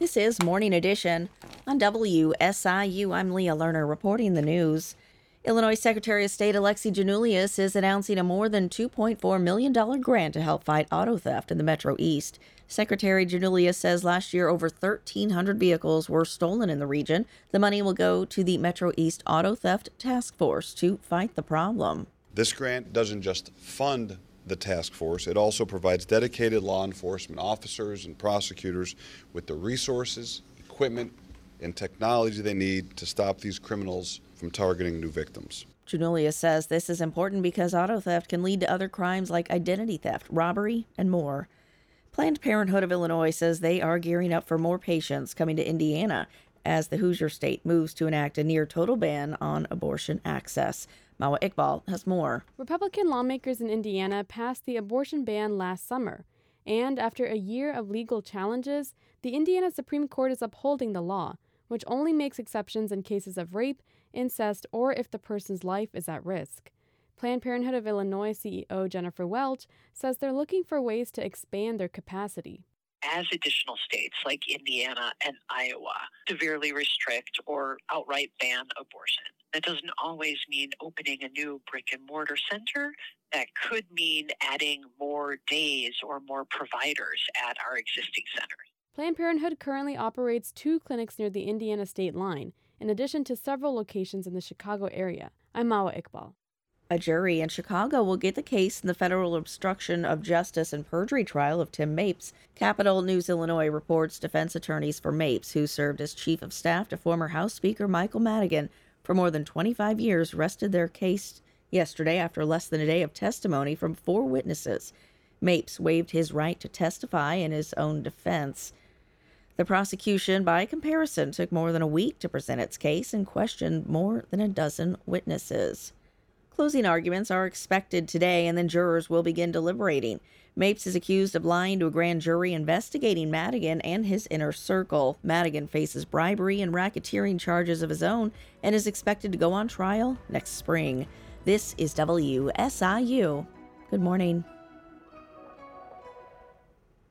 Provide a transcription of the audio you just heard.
This is Morning Edition on WSIU. I'm Leah Lerner reporting the news. Illinois Secretary of State Alexi Giannoulias is announcing a more than $2.4 million grant to help fight auto theft in the Metro East. Secretary Giannoulias says last year over 1,300 vehicles were stolen in the region. The money will go to the Metro East Auto Theft Task Force to fight the problem. This grant doesn't just fund the task force, it also provides dedicated law enforcement officers and prosecutors with the resources, equipment, and technology they need to stop these criminals from targeting new victims. Giannoulias says this is important because auto theft can lead to other crimes like identity theft, robbery, and more. Planned Parenthood of Illinois says they are gearing up for more patients coming to Indiana as the Hoosier state moves to enact a near total ban on abortion access. Mawa Iqbal has more. Republican lawmakers in Indiana passed the abortion ban last summer, and after a year of legal challenges, the Indiana Supreme Court is upholding the law, which only makes exceptions in cases of rape, incest, or if the person's life is at risk. Planned Parenthood of Illinois CEO Jennifer Welch says they're looking for ways to expand their capacity as additional states like Indiana and Iowa severely restrict or outright ban abortion. That doesn't always mean opening a new brick and mortar center. That could mean adding more days or more providers at our existing centers. Planned Parenthood currently operates two clinics near the Indiana state line, in addition to several locations in the Chicago area. I'm Mawa Iqbal. A jury in Chicago will get the case in the federal obstruction of justice and perjury trial of Tim Mapes. Capitol News Illinois reports defense attorneys for Mapes, who served as chief of staff to former House Speaker Michael Madigan for more than 25 years, rested their case yesterday after less than a day of testimony from four witnesses. Mapes waived his right to testify in his own defense. The prosecution, by comparison, took more than a week to present its case and questioned more than a dozen witnesses. Closing arguments are expected today, and then jurors will begin deliberating. Mapes is accused of lying to a grand jury investigating Madigan and his inner circle. Madigan faces bribery and racketeering charges of his own and is expected to go on trial next spring. This is WSIU. Good morning.